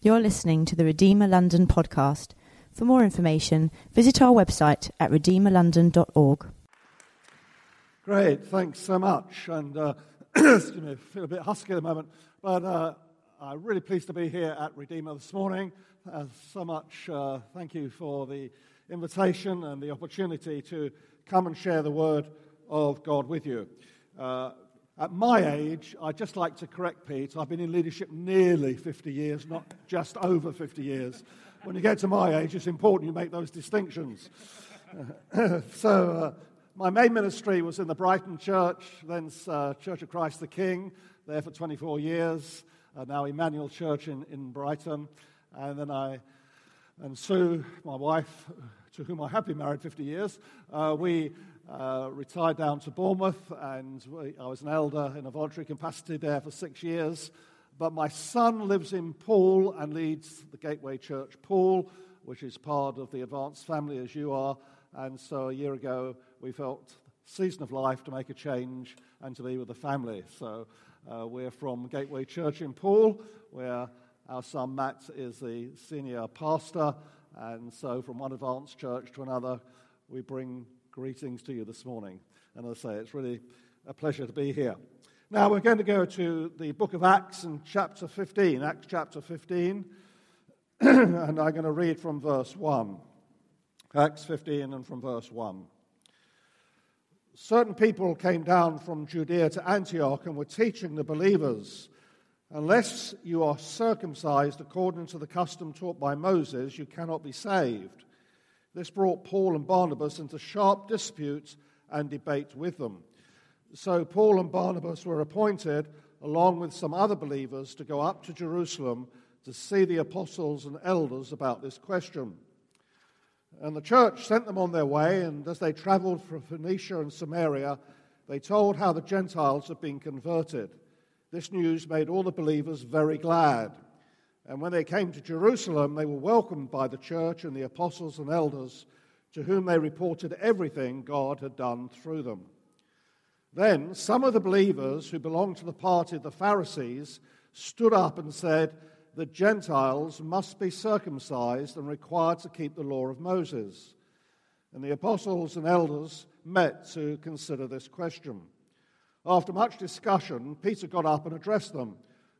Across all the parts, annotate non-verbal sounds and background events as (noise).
You're listening to the Redeemer London podcast. For more information, visit our website at redeemerlondon.org. Great, thanks so much. And uh, (clears throat) excuse me, I feel a bit husky at the moment, but uh, I'm really pleased to be here at Redeemer this morning. Uh, so much uh, thank you for the invitation and the opportunity to come and share the word of God with you. At my age, I'd just like to correct Pete. I've been in leadership nearly 50 years, not just over 50 years. When you get to my age, it's important you make those distinctions. (laughs) so, uh, my main ministry was in the Brighton Church, then uh, Church of Christ the King, there for 24 years, uh, now Emmanuel Church in, in Brighton. And then I and Sue, my wife, to whom I have been married 50 years, uh, we uh, retired down to Bournemouth, and I was an elder in a voluntary capacity there for six years. But my son lives in Poole and leads the Gateway Church Poole, which is part of the advanced family as you are. And so a year ago, we felt season of life to make a change and to be with the family. So uh, we're from Gateway Church in Poole, where our son Matt is the senior pastor. And so from one advanced church to another, we bring greetings to you this morning. And as I say, it's really a pleasure to be here. Now, we're going to go to the book of Acts and chapter 15, Acts chapter 15, (clears throat) and I'm going to read from verse 1. Acts 15 and from verse 1. Certain people came down from Judea to Antioch and were teaching the believers Unless you are circumcised according to the custom taught by Moses, you cannot be saved. This brought Paul and Barnabas into sharp dispute and debate with them. So Paul and Barnabas were appointed, along with some other believers, to go up to Jerusalem to see the apostles and elders about this question. And the church sent them on their way, and as they traveled from Phoenicia and Samaria, they told how the Gentiles had been converted. This news made all the believers very glad. And when they came to Jerusalem, they were welcomed by the church and the apostles and elders, to whom they reported everything God had done through them. Then some of the believers who belonged to the party of the Pharisees stood up and said, The Gentiles must be circumcised and required to keep the law of Moses. And the apostles and elders met to consider this question. After much discussion, Peter got up and addressed them.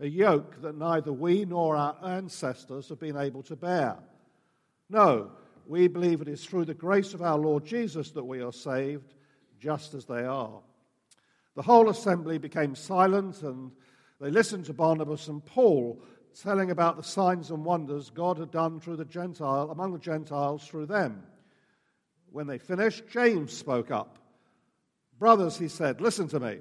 a yoke that neither we nor our ancestors have been able to bear. No, we believe it is through the grace of our Lord Jesus that we are saved, just as they are. The whole assembly became silent and they listened to Barnabas and Paul telling about the signs and wonders God had done through the Gentile among the Gentiles through them. When they finished, James spoke up. Brothers, he said, listen to me.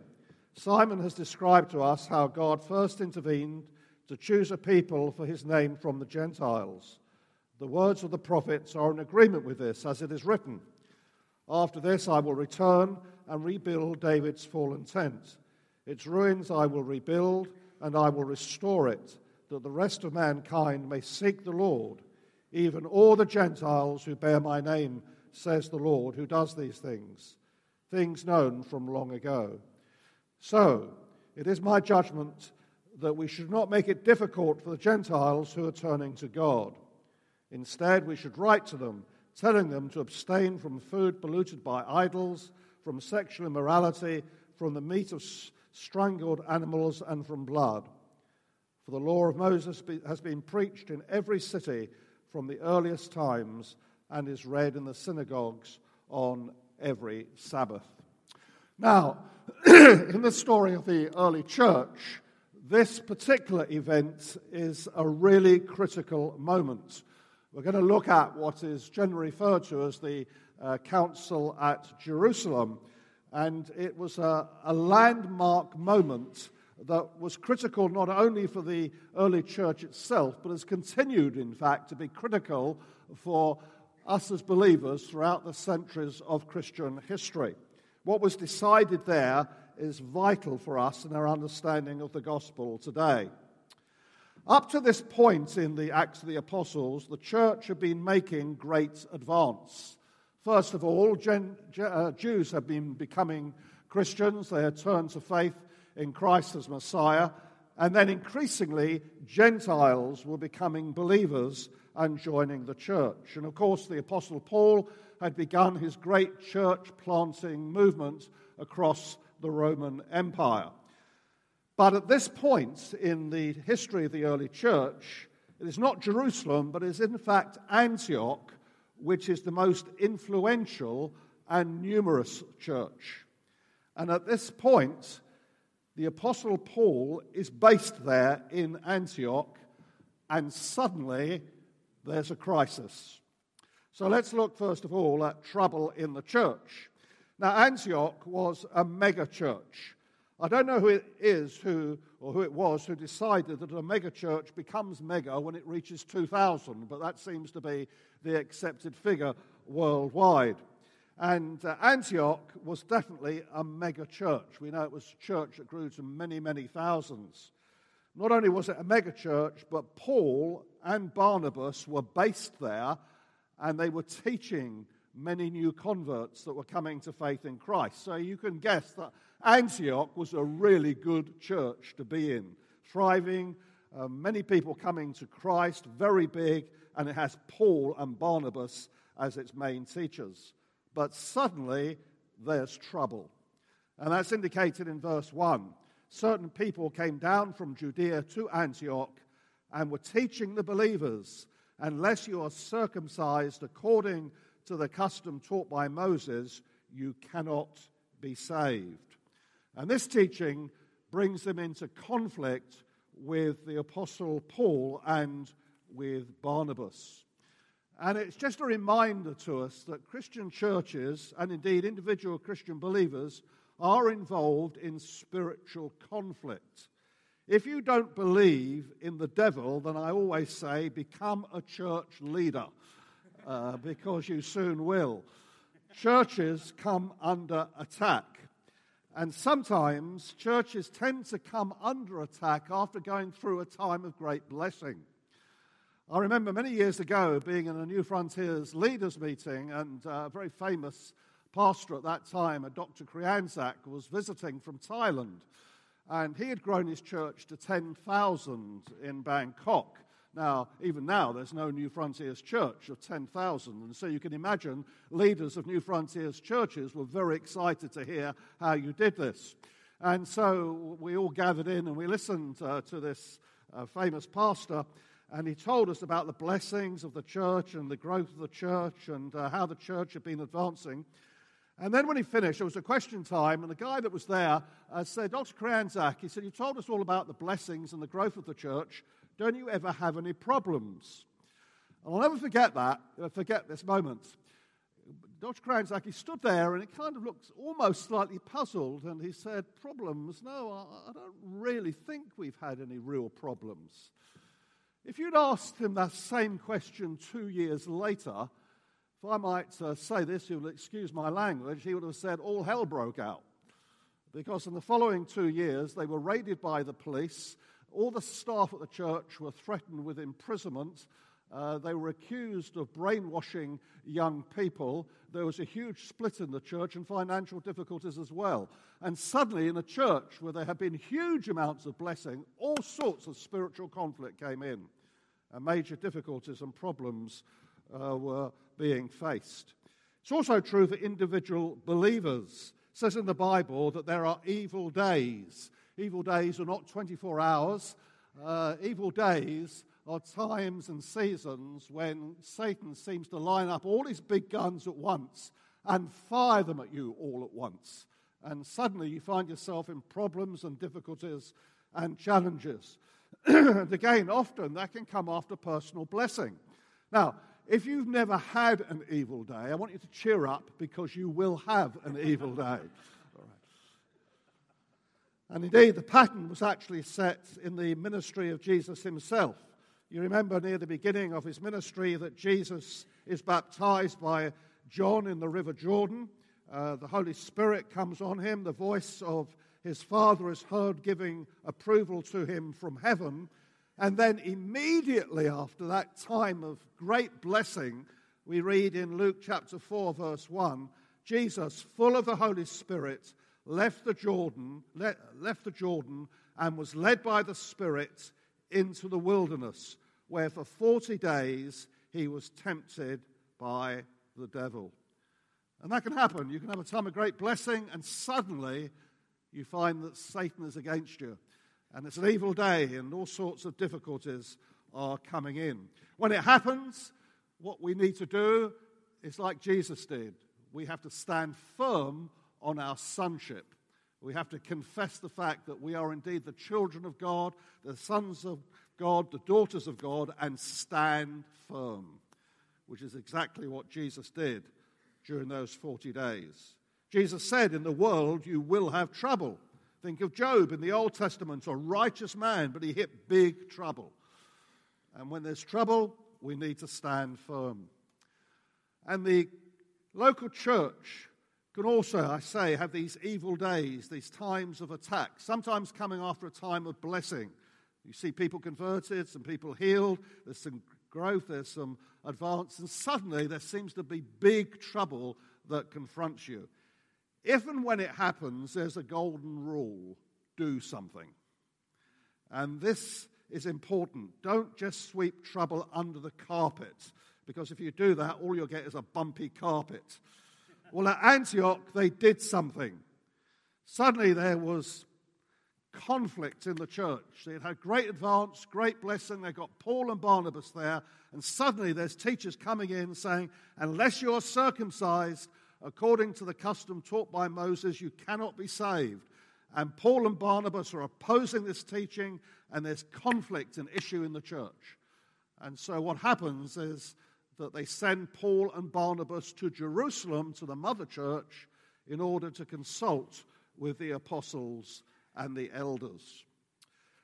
Simon has described to us how God first intervened to choose a people for his name from the Gentiles. The words of the prophets are in agreement with this, as it is written After this I will return and rebuild David's fallen tent. Its ruins I will rebuild, and I will restore it, that the rest of mankind may seek the Lord, even all the Gentiles who bear my name, says the Lord, who does these things, things known from long ago. So, it is my judgment that we should not make it difficult for the Gentiles who are turning to God. Instead, we should write to them, telling them to abstain from food polluted by idols, from sexual immorality, from the meat of strangled animals, and from blood. For the law of Moses has been preached in every city from the earliest times and is read in the synagogues on every Sabbath. Now, (clears throat) in the story of the early church, this particular event is a really critical moment. We're going to look at what is generally referred to as the uh, Council at Jerusalem, and it was a, a landmark moment that was critical not only for the early church itself, but has continued, in fact, to be critical for us as believers throughout the centuries of Christian history. What was decided there is vital for us in our understanding of the gospel today. Up to this point in the Acts of the Apostles, the church had been making great advance. First of all, Gen- uh, Jews had been becoming Christians, they had turned to faith in Christ as Messiah, and then increasingly, Gentiles were becoming believers and joining the church. And of course, the Apostle Paul had begun his great church planting movement across the Roman Empire. But at this point in the history of the early church, it is not Jerusalem, but is in fact Antioch, which is the most influential and numerous church. And at this point, the Apostle Paul is based there in Antioch, and suddenly there's a crisis. So let's look first of all at trouble in the church. Now, Antioch was a mega church. I don't know who it is who, or who it was who decided that a mega church becomes mega when it reaches 2,000, but that seems to be the accepted figure worldwide. And uh, Antioch was definitely a mega church. We know it was a church that grew to many, many thousands. Not only was it a mega church, but Paul and Barnabas were based there and they were teaching many new converts that were coming to faith in Christ. So you can guess that Antioch was a really good church to be in, thriving, uh, many people coming to Christ, very big, and it has Paul and Barnabas as its main teachers. But suddenly there's trouble. And that's indicated in verse 1. Certain people came down from Judea to Antioch and were teaching the believers, unless you are circumcised according to the custom taught by Moses, you cannot be saved. And this teaching brings them into conflict with the Apostle Paul and with Barnabas. And it's just a reminder to us that Christian churches, and indeed individual Christian believers, are involved in spiritual conflict. If you don't believe in the devil, then I always say become a church leader, uh, because you soon will. Churches come under attack. And sometimes churches tend to come under attack after going through a time of great blessing. I remember many years ago being in a New Frontiers leaders meeting, and a very famous pastor at that time, a Dr. Kriengsak, was visiting from Thailand. And he had grown his church to 10,000 in Bangkok. Now, even now, there's no New Frontiers church of 10,000. And so you can imagine leaders of New Frontiers churches were very excited to hear how you did this. And so we all gathered in and we listened uh, to this uh, famous pastor. And he told us about the blessings of the church and the growth of the church and uh, how the church had been advancing. And then when he finished, it was a question time, and the guy that was there uh, said, Dr. Kriengsak, he said, You told us all about the blessings and the growth of the church. Don't you ever have any problems? And I'll never forget that, I'll forget this moment. Dr. Kriengsak, he stood there and he kind of looked almost slightly puzzled and he said, Problems? No, I, I don't really think we've had any real problems. If you'd asked him that same question two years later, if I might uh, say this, you'll excuse my language, he would have said all hell broke out. Because in the following two years, they were raided by the police, all the staff at the church were threatened with imprisonment. Uh, they were accused of brainwashing young people. There was a huge split in the church and financial difficulties as well. And suddenly, in a church where there had been huge amounts of blessing, all sorts of spiritual conflict came in. And major difficulties and problems uh, were being faced. It's also true for individual believers. It says in the Bible that there are evil days. Evil days are not 24 hours. Uh, evil days are times and seasons when Satan seems to line up all his big guns at once and fire them at you all at once. And suddenly you find yourself in problems and difficulties and challenges. (clears throat) and again, often that can come after personal blessing. Now, if you've never had an evil day, I want you to cheer up because you will have an evil day. And indeed, the pattern was actually set in the ministry of Jesus himself. You remember near the beginning of his ministry that Jesus is baptized by John in the River Jordan. Uh, the Holy Spirit comes on him. The voice of his Father is heard giving approval to him from heaven. And then immediately after that time of great blessing, we read in Luke chapter 4, verse 1 Jesus, full of the Holy Spirit, left the Jordan, le- left the Jordan and was led by the Spirit into the wilderness, where for 40 days he was tempted by the devil. And that can happen. You can have a time of great blessing, and suddenly you find that Satan is against you. And it's an evil day, and all sorts of difficulties are coming in. When it happens, what we need to do is like Jesus did. We have to stand firm on our sonship. We have to confess the fact that we are indeed the children of God, the sons of God, the daughters of God, and stand firm, which is exactly what Jesus did during those 40 days. Jesus said, In the world you will have trouble. Think of Job in the Old Testament, a righteous man, but he hit big trouble. And when there's trouble, we need to stand firm. And the local church can also, I say, have these evil days, these times of attack, sometimes coming after a time of blessing. You see people converted, some people healed, there's some growth, there's some advance, and suddenly there seems to be big trouble that confronts you. If and when it happens, there's a golden rule do something. And this is important. Don't just sweep trouble under the carpet, because if you do that, all you'll get is a bumpy carpet. Well, at Antioch, they did something. Suddenly, there was conflict in the church. They had had great advance, great blessing. They got Paul and Barnabas there, and suddenly there's teachers coming in saying, Unless you're circumcised according to the custom taught by Moses, you cannot be saved. And Paul and Barnabas are opposing this teaching, and there's conflict and issue in the church. And so what happens is that they send Paul and Barnabas to Jerusalem, to the mother church, in order to consult with the apostles and the elders.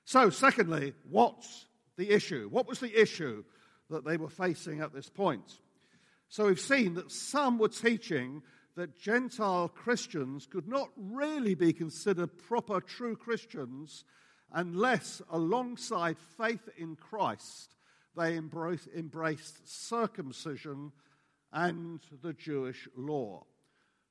So, secondly, what's the issue? What was the issue that they were facing at this point? So, we've seen that some were teaching that Gentile Christians could not really be considered proper, true Christians unless, alongside faith in Christ, they embraced circumcision and the Jewish law.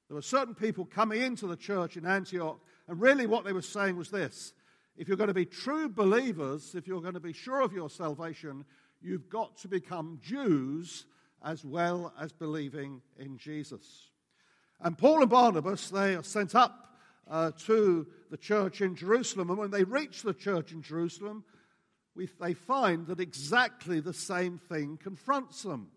There were certain people coming into the church in Antioch, and really what they were saying was this if you're going to be true believers, if you're going to be sure of your salvation, you've got to become Jews as well as believing in Jesus. And Paul and Barnabas, they are sent up uh, to the church in Jerusalem, and when they reach the church in Jerusalem, we, they find that exactly the same thing confronts them.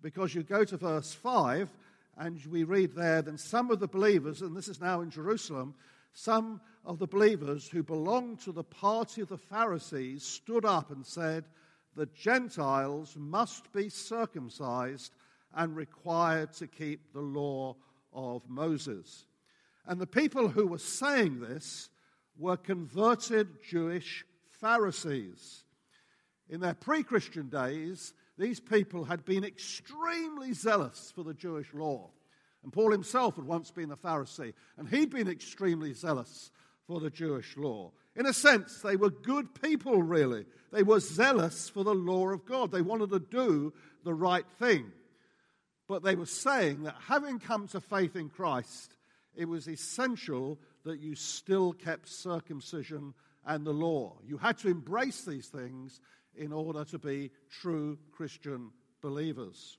Because you go to verse 5, and we read there, then some of the believers, and this is now in Jerusalem, some of the believers who belonged to the party of the Pharisees stood up and said, The Gentiles must be circumcised and required to keep the law of Moses. And the people who were saying this were converted Jewish Pharisees. In their pre Christian days, these people had been extremely zealous for the Jewish law. And Paul himself had once been a Pharisee, and he'd been extremely zealous for the Jewish law. In a sense, they were good people, really. They were zealous for the law of God. They wanted to do the right thing. But they were saying that having come to faith in Christ, it was essential that you still kept circumcision and the law. You had to embrace these things in order to be true Christian believers.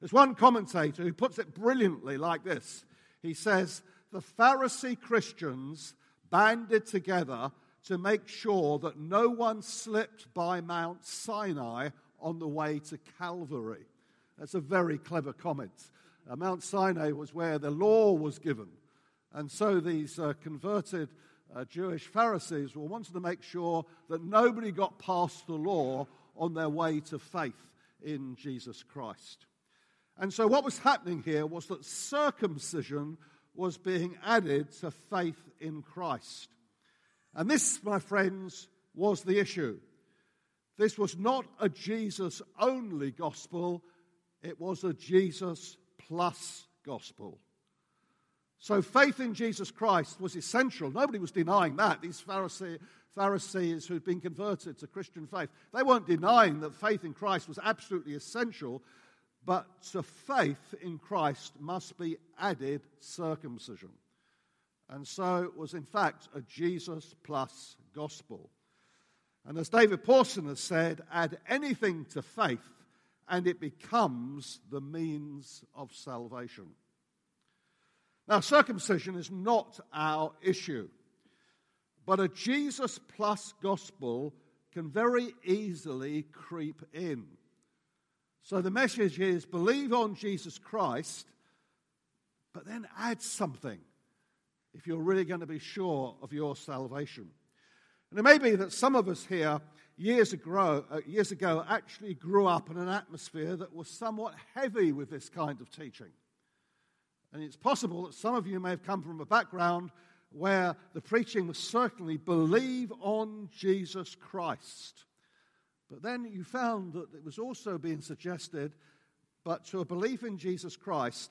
There's one commentator who puts it brilliantly like this He says, The Pharisee Christians banded together to make sure that no one slipped by Mount Sinai on the way to Calvary. That's a very clever comment. Uh, Mount Sinai was where the law was given. And so these uh, converted uh, Jewish Pharisees were wanting to make sure that nobody got past the law on their way to faith in Jesus Christ. And so, what was happening here was that circumcision was being added to faith in Christ. And this, my friends, was the issue. This was not a Jesus only gospel, it was a Jesus plus gospel. So faith in Jesus Christ was essential. Nobody was denying that. These Pharisee, Pharisees who'd been converted to Christian faith, they weren't denying that faith in Christ was absolutely essential. But to faith in Christ must be added circumcision. And so it was, in fact, a Jesus plus gospel. And as David Pawson has said, add anything to faith, and it becomes the means of salvation. Now, circumcision is not our issue, but a Jesus plus gospel can very easily creep in. So the message is believe on Jesus Christ, but then add something if you're really going to be sure of your salvation. And it may be that some of us here years ago, uh, years ago actually grew up in an atmosphere that was somewhat heavy with this kind of teaching. And it's possible that some of you may have come from a background where the preaching was certainly believe on Jesus Christ. But then you found that it was also being suggested, but to a belief in Jesus Christ,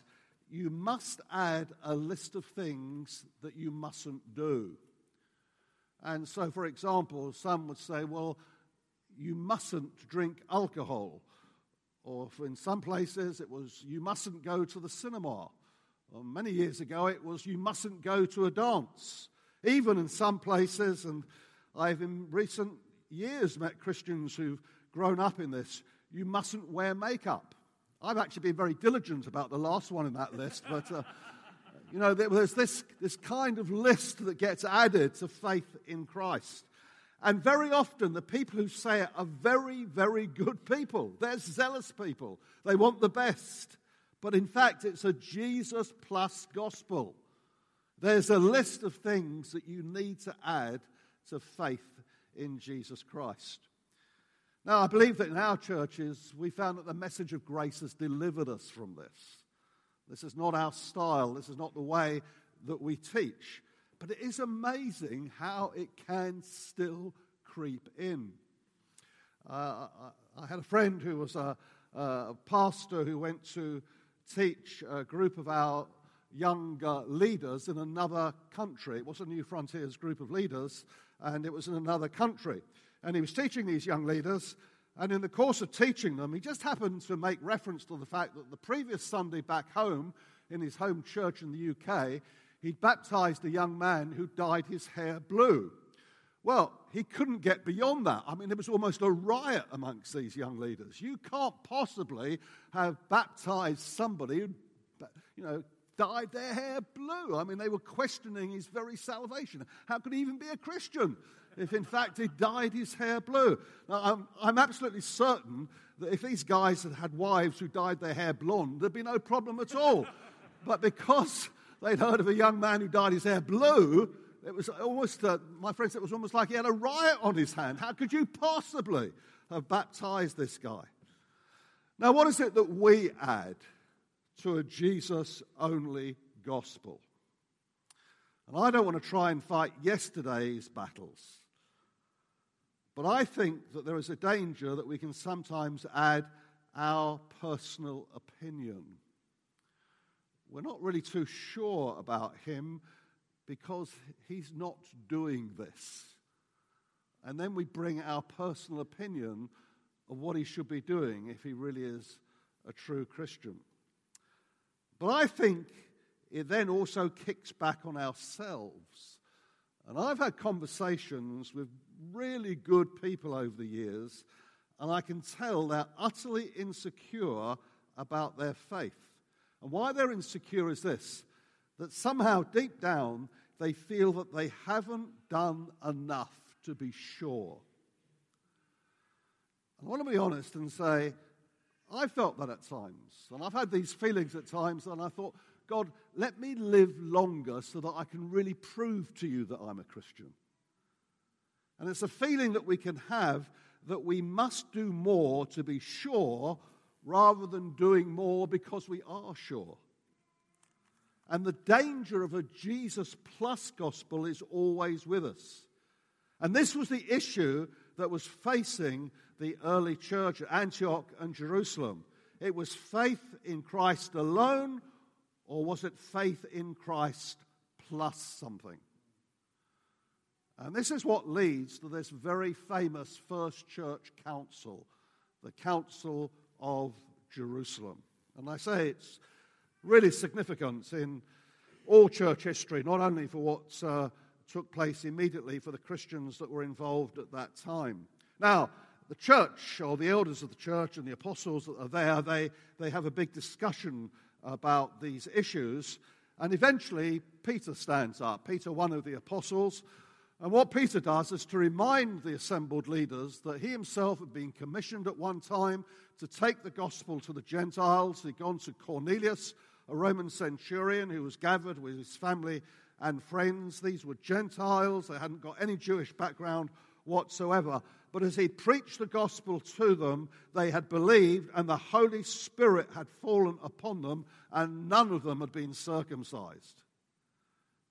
you must add a list of things that you mustn't do. And so, for example, some would say, well, you mustn't drink alcohol. Or in some places, it was, you mustn't go to the cinema. Or many years ago, it was, you mustn't go to a dance. Even in some places, and I've in recent years met Christians who've grown up in this. You mustn't wear makeup. I've actually been very diligent about the last one in that list, but uh, you know, there's this, this kind of list that gets added to faith in Christ. And very often, the people who say it are very, very good people. They're zealous people. They want the best. But in fact, it's a Jesus plus gospel. There's a list of things that you need to add to faith in Jesus Christ. Now, I believe that in our churches, we found that the message of grace has delivered us from this. This is not our style, this is not the way that we teach. But it is amazing how it can still creep in. Uh, I, had a friend who was a, a pastor who went to teach a group of our younger leaders in another country. It was a New Frontiers group of leaders, and it was in another country. And he was teaching these young leaders, and in the course of teaching them, he just happened to make reference to the fact that the previous Sunday back home in his home church in the UK, he'd baptized a young man who dyed his hair blue. Well, he couldn't get beyond that. I mean, there was almost a riot amongst these young leaders. You can't possibly have baptized somebody who, you know, dyed their hair blue. I mean, they were questioning his very salvation. How could he even be a Christian if, in fact, he dyed his hair blue? Now, I'm, I'm absolutely certain that if these guys had had wives who dyed their hair blonde, there'd be no problem at all. but because they'd heard of a young man who dyed his hair blue, it was almost, uh, my friends, it was almost like he had a riot on his hand. How could you possibly have baptized this guy? Now, what is it that we add to a Jesus only gospel. And I don't want to try and fight yesterday's battles. But I think that there is a danger that we can sometimes add our personal opinion. We're not really too sure about him because he's not doing this. And then we bring our personal opinion of what he should be doing if he really is a true Christian. But I think it then also kicks back on ourselves. And I've had conversations with really good people over the years, and I can tell they're utterly insecure about their faith. And why they're insecure is this that somehow deep down they feel that they haven't done enough to be sure. I want to be honest and say, I felt that at times. And I've had these feelings at times, and I thought, God, let me live longer so that I can really prove to you that I'm a Christian. And it's a feeling that we can have that we must do more to be sure rather than doing more because we are sure. And the danger of a Jesus plus gospel is always with us. And this was the issue that was facing the early church at Antioch and Jerusalem. It was faith in Christ alone, or was it faith in Christ plus something? And this is what leads to this very famous First Church Council, the Council of Jerusalem. And I say it's really significant in all church history, not only for what uh, took place immediately for the Christians that were involved at that time. Now, the church, or the elders of the church and the apostles that are there, they, they have a big discussion about these issues. And eventually, Peter stands up. Peter, one of the apostles, and what Peter does is to remind the assembled leaders that he himself had been commissioned at one time to take the gospel to the Gentiles. He'd gone to Cornelius, a Roman centurion who was gathered with his family and friends. These were Gentiles, they hadn't got any Jewish background whatsoever. But as he preached the gospel to them, they had believed, and the Holy Spirit had fallen upon them, and none of them had been circumcised.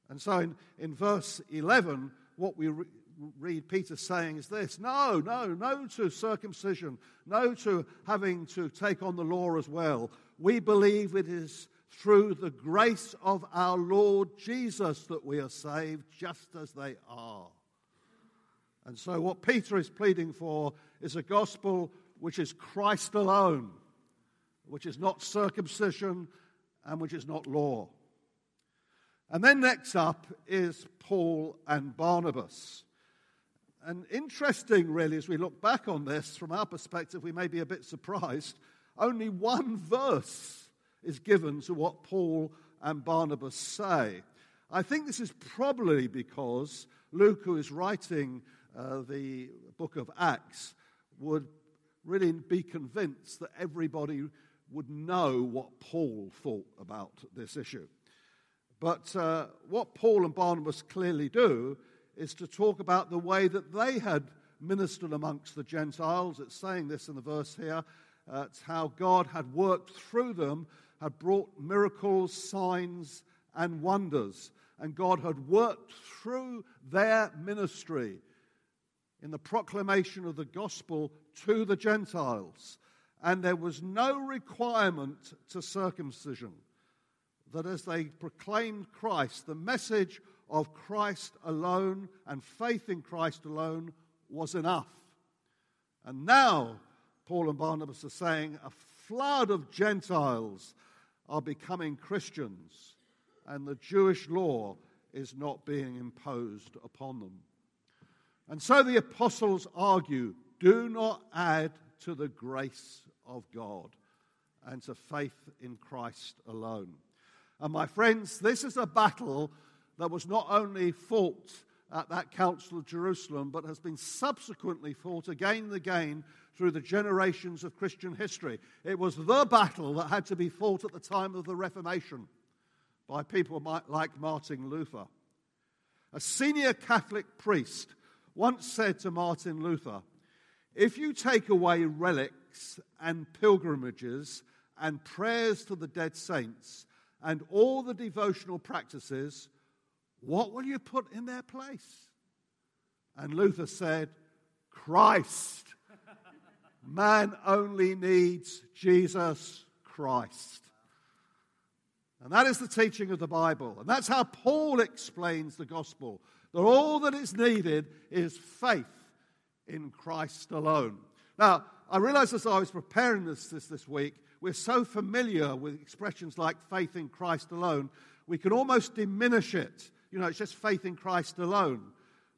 And so in, in verse 11, what we re- read Peter saying is this no, no, no to circumcision, no to having to take on the law as well. We believe it is through the grace of our Lord Jesus that we are saved, just as they are. And so, what Peter is pleading for is a gospel which is Christ alone, which is not circumcision and which is not law. And then next up is Paul and Barnabas. And interesting, really, as we look back on this, from our perspective, we may be a bit surprised. Only one verse is given to what Paul and Barnabas say. I think this is probably because Luke, who is writing uh, the book of Acts, would really be convinced that everybody would know what Paul thought about this issue. But uh, what Paul and Barnabas clearly do is to talk about the way that they had ministered amongst the Gentiles. It's saying this in the verse here. Uh, it's how God had worked through them, had brought miracles, signs, and wonders. And God had worked through their ministry in the proclamation of the gospel to the Gentiles. And there was no requirement to circumcision that as they proclaimed Christ, the message of Christ alone and faith in Christ alone was enough. And now, Paul and Barnabas are saying a flood of Gentiles are becoming Christians, and the Jewish law is not being imposed upon them. And so the apostles argue do not add to the grace of God and to faith in Christ alone. And my friends, this is a battle that was not only fought at that Council of Jerusalem, but has been subsequently fought again and again through the generations of Christian history. It was the battle that had to be fought at the time of the Reformation by people like Martin Luther. A senior Catholic priest once said to Martin Luther, If you take away relics and pilgrimages and prayers to the dead saints, and all the devotional practices, what will you put in their place? And Luther said, Christ. (laughs) Man only needs Jesus Christ. And that is the teaching of the Bible. And that's how Paul explains the gospel that all that is needed is faith in Christ alone. Now, I realized as I was preparing this, this this week we're so familiar with expressions like faith in Christ alone, we can almost diminish it. You know, it's just faith in Christ alone.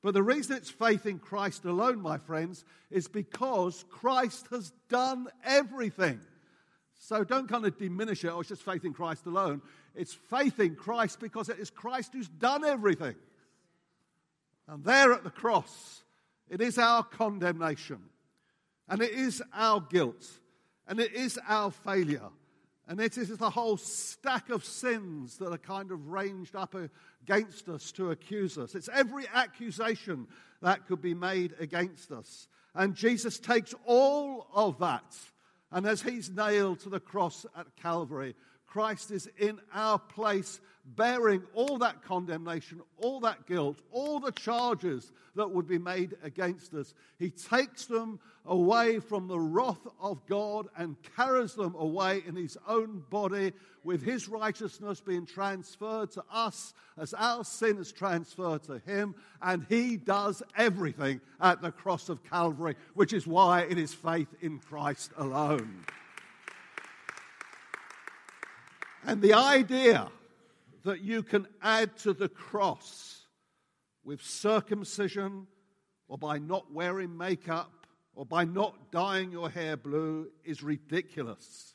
But the reason it's faith in Christ alone, my friends, is because Christ has done everything. So don't kind of diminish it, oh, it's just faith in Christ alone. It's faith in Christ because it is Christ who's done everything. And there at the cross, it is our condemnation and it is our guilt. And it is our failure. And it is the whole stack of sins that are kind of ranged up against us to accuse us. It's every accusation that could be made against us. And Jesus takes all of that. And as he's nailed to the cross at Calvary, Christ is in our place, bearing all that condemnation, all that guilt, all the charges that would be made against us. He takes them away from the wrath of God and carries them away in his own body, with his righteousness being transferred to us as our sin is transferred to him. And he does everything at the cross of Calvary, which is why it is faith in Christ alone. And the idea that you can add to the cross with circumcision or by not wearing makeup or by not dyeing your hair blue is ridiculous.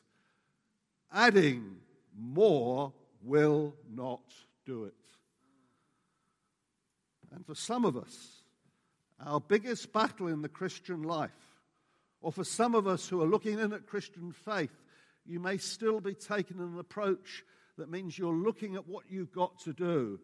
Adding more will not do it. And for some of us, our biggest battle in the Christian life, or for some of us who are looking in at Christian faith, you may still be taking an approach that means you're looking at what you've got to do.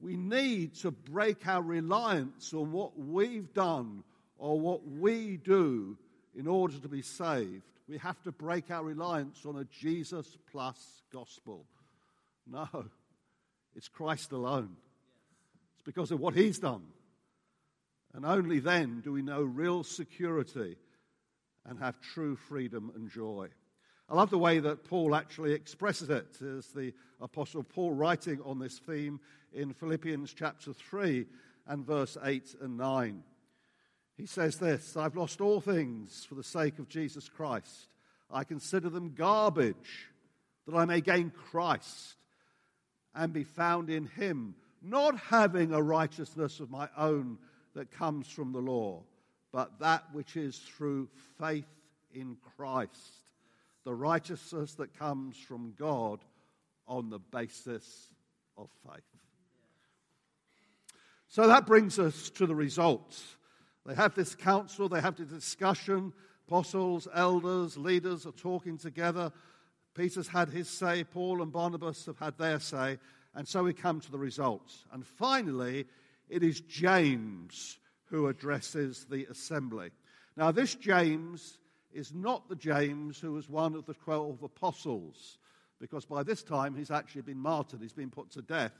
We need to break our reliance on what we've done or what we do in order to be saved. We have to break our reliance on a Jesus plus gospel. No, it's Christ alone. It's because of what he's done. And only then do we know real security and have true freedom and joy. I love the way that Paul actually expresses it as the Apostle Paul writing on this theme in Philippians chapter 3 and verse 8 and 9. He says this I've lost all things for the sake of Jesus Christ. I consider them garbage that I may gain Christ and be found in him, not having a righteousness of my own that comes from the law, but that which is through faith in Christ the righteousness that comes from God on the basis of faith. So that brings us to the results. They have this council, they have the discussion. Apostles, elders, leaders are talking together. Peter's had his say, Paul and Barnabas have had their say, and so we come to the results. And finally, it is James who addresses the assembly. Now, this James is not the James who was one of the 12 apostles, because by this time he's actually been martyred, he's been put to death.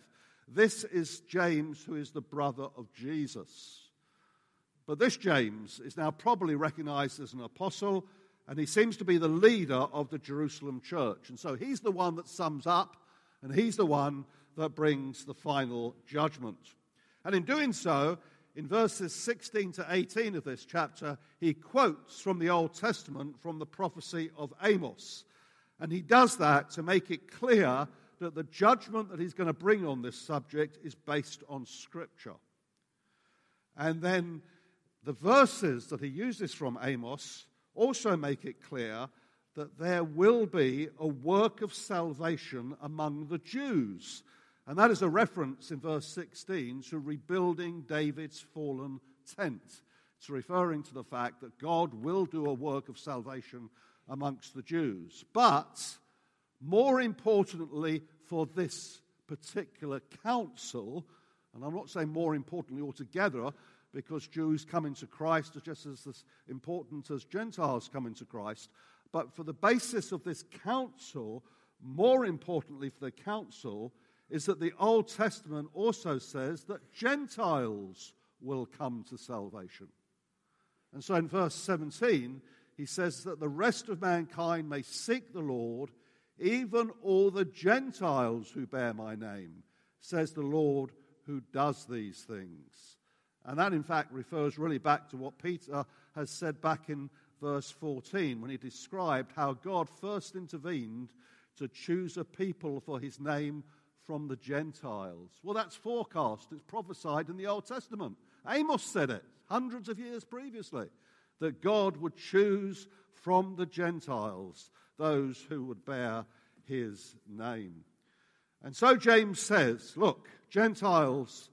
This is James, who is the brother of Jesus. But this James is now probably recognized as an apostle, and he seems to be the leader of the Jerusalem church. And so he's the one that sums up, and he's the one that brings the final judgment. And in doing so, in verses 16 to 18 of this chapter, he quotes from the Old Testament from the prophecy of Amos. And he does that to make it clear that the judgment that he's going to bring on this subject is based on Scripture. And then the verses that he uses from Amos also make it clear that there will be a work of salvation among the Jews. And that is a reference in verse 16 to rebuilding David's fallen tent. It's referring to the fact that God will do a work of salvation amongst the Jews. But more importantly, for this particular council, and I'm not saying more importantly altogether, because Jews coming to Christ are just as important as Gentiles coming to Christ. But for the basis of this council, more importantly for the council, is that the Old Testament also says that Gentiles will come to salvation. And so in verse 17, he says that the rest of mankind may seek the Lord, even all the Gentiles who bear my name, says the Lord who does these things. And that, in fact, refers really back to what Peter has said back in verse 14 when he described how God first intervened to choose a people for his name from the Gentiles. Well, that's forecast, it's prophesied in the Old Testament. Amos said it hundreds of years previously that God would choose from the Gentiles those who would bear his name. And so James says, look, Gentiles,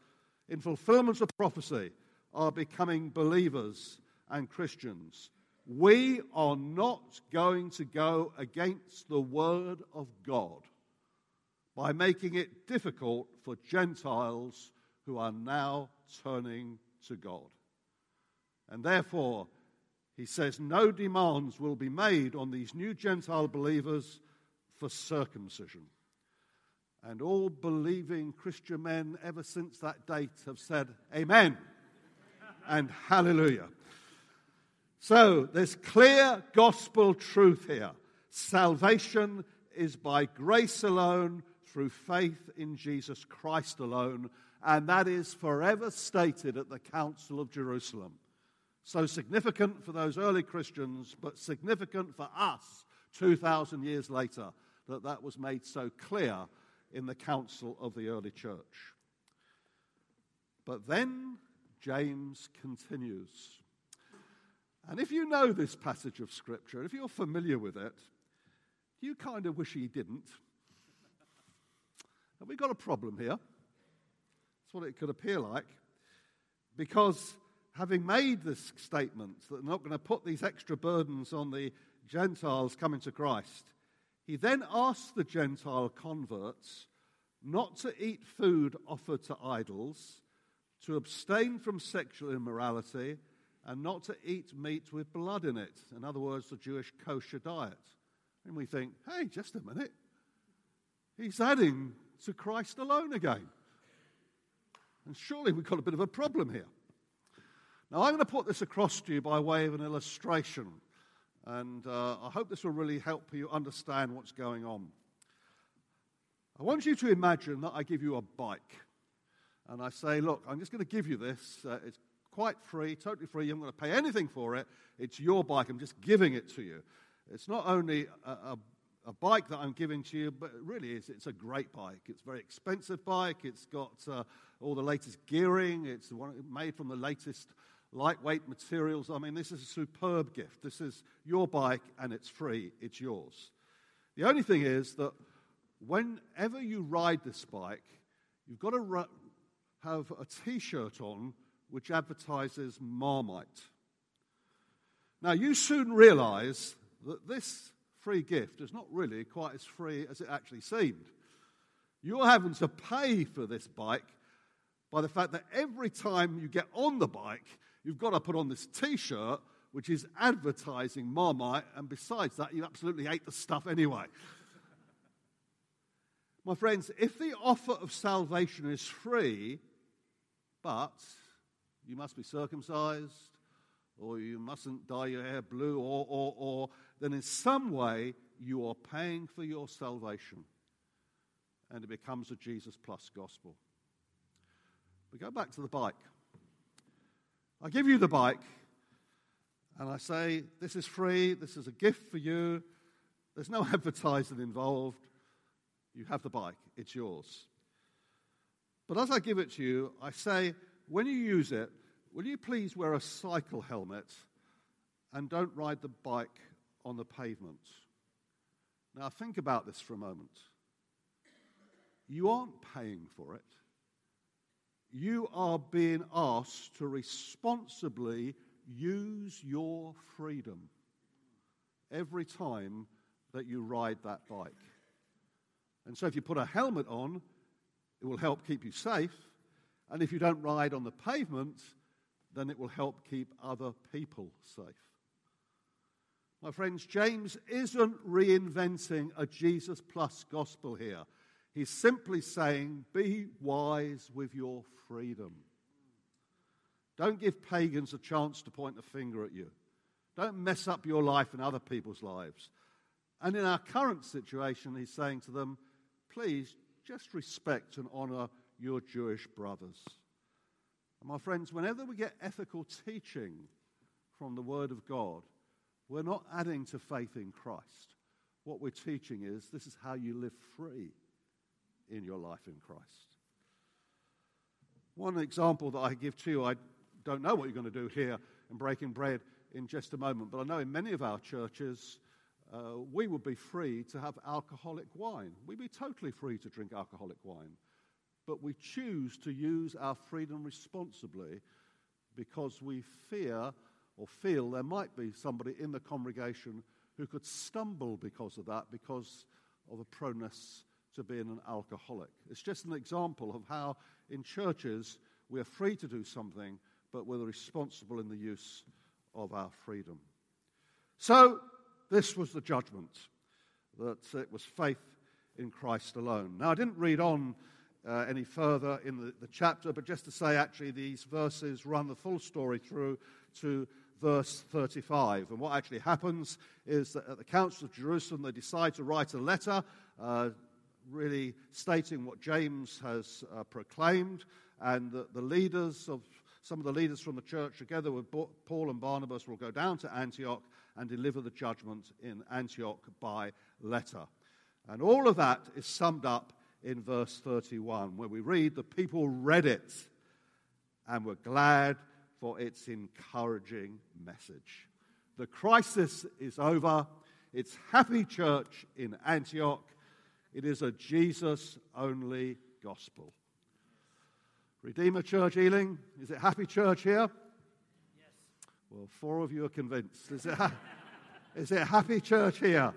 in fulfillment of prophecy, are becoming believers and Christians. We are not going to go against the word of God by making it difficult for Gentiles who are now turning to God. And therefore, he says no demands will be made on these new Gentile believers for circumcision. And all believing Christian men ever since that date have said, Amen and Hallelujah. So there's clear gospel truth here. Salvation is by grace alone, through faith in Jesus Christ alone, and that is forever stated at the Council of Jerusalem. So significant for those early Christians, but significant for us 2,000 years later that that was made so clear in the council of the early church. But then James continues. And if you know this passage of Scripture, if you're familiar with it, you kind of wish he didn't. Have we got a problem here? That's what it could appear like. Because having made this statement that they're not going to put these extra burdens on the Gentiles coming to Christ, he then asks the Gentile converts not to eat food offered to idols, to abstain from sexual immorality, and not to eat meat with blood in it. In other words, the Jewish kosher diet. And we think, hey, just a minute. He's adding to Christ alone again. And surely we've got a bit of a problem here. Now, I'm going to put this across to you by way of an illustration, and uh, I hope this will really help you understand what's going on. I want you to imagine that I give you a bike, and I say, Look, I'm just going to give you this. Uh, it's quite free, totally free. You're not going to pay anything for it. It's your bike. I'm just giving it to you. It's not only a, a, a bike that I'm giving to you, but it really is. It's a great bike. It's a very expensive bike. It's got uh, all the latest gearing. It's one, made from the latest lightweight materials. I mean, this is a superb gift. This is your bike and it's free, it's yours. The only thing is that whenever you ride this bike, you've got to have a t shirt on which advertises Marmite. Now, you soon realize that this free gift is not really quite as free as it actually seemed. You're having to pay for this bike by the fact that every time you get on the bike, you've got to put on this t shirt which is advertising Marmite, and besides that, you absolutely hate the stuff anyway. (laughs) My friends, if the offer of salvation is free, but you must be circumcised, or you mustn't dye your hair blue, or, or, or, then in some way you are paying for your salvation. And it becomes a Jesus plus gospel. We go back to the bike. I give you the bike and I say, This is free, this is a gift for you, there's no (laughs) advertising involved. You have the bike, it's yours. But as I give it to you, I say, When you use it, will you please wear a cycle helmet and don't ride the bike on the pavement? Now, think about this for a moment. You aren't paying for it you are being asked to responsibly use your freedom every time that you ride that bike. And so, if you put a helmet on, it will help keep you safe. And if you don't ride on the pavement, then it will help keep other people safe. My friends, James isn't reinventing a Jesus plus gospel here. He's simply saying, be wise with your freedom. Don't give pagans a chance to point the finger at you. Don't mess up your life and other people's lives. And in our current situation, he's saying to them, please just respect and honor your Jewish brothers. And my friends, whenever we get ethical teaching from the Word of God, we're not adding to faith in Christ. What we're teaching is this is how you live free in your life in Christ. One example that I give to you, I don't know what you're going to do here in breaking bread in just a moment, but I know in many of our churches, uh, we would be free to have alcoholic wine. We'd be totally free to drink alcoholic wine. But we choose to use our freedom responsibly because we fear or feel there might be somebody in the congregation who could stumble because of that, because of a proneness to being an alcoholic. It's just an example of how in churches we are free to do something, but we're responsible in the use of our freedom. So, this was the judgment that it was faith in Christ alone. Now, I didn't read on uh, any further in the, the chapter, but just to say, actually, these verses run the full story through to verse 35. And what actually happens is that at the Council of Jerusalem, they decide to write a letter uh, really stating what James has uh, proclaimed, and that the leaders of some of the leaders from the church, together with Paul and Barnabas, will go down to Antioch and deliver the judgment in Antioch by letter. And all of that is summed up in verse 31, where we read, The people read it and were glad for its encouraging message. The crisis is over. It's happy church in Antioch. It is a Jesus only gospel. Redeemer Church Ealing, is it happy church here? Yes. Well, four of you are convinced. Is it, ha- is it happy church here?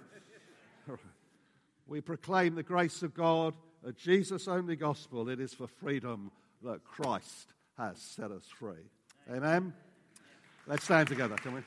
We proclaim the grace of God, a Jesus only gospel. It is for freedom that Christ has set us free. Amen. Let's stand together, can we?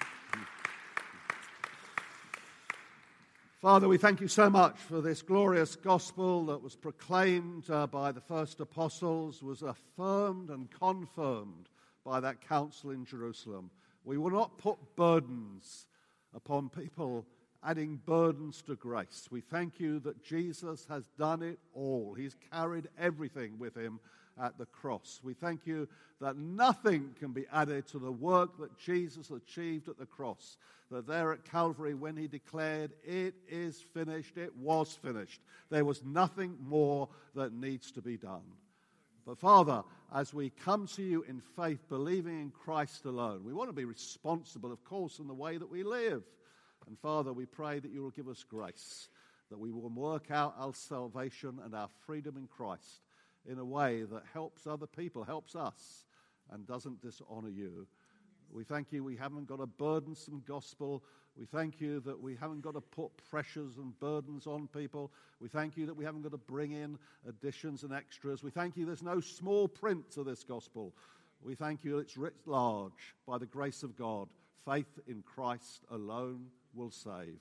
Father, we thank you so much for this glorious gospel that was proclaimed uh, by the first apostles, was affirmed and confirmed by that council in Jerusalem. We will not put burdens upon people, adding burdens to grace. We thank you that Jesus has done it all. He's carried everything with him at the cross. We thank you that nothing can be added to the work that Jesus achieved at the cross. That there at Calvary, when he declared, It is finished, it was finished. There was nothing more that needs to be done. But Father, as we come to you in faith, believing in Christ alone, we want to be responsible, of course, in the way that we live. And Father, we pray that you will give us grace, that we will work out our salvation and our freedom in Christ in a way that helps other people, helps us, and doesn't dishonor you. We thank you we haven't got a burdensome gospel. We thank you that we haven't got to put pressures and burdens on people. We thank you that we haven't got to bring in additions and extras. We thank you there's no small print to this gospel. We thank you it's writ large by the grace of God. Faith in Christ alone will save.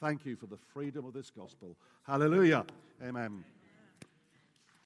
Thank you for the freedom of this gospel. Hallelujah. Amen.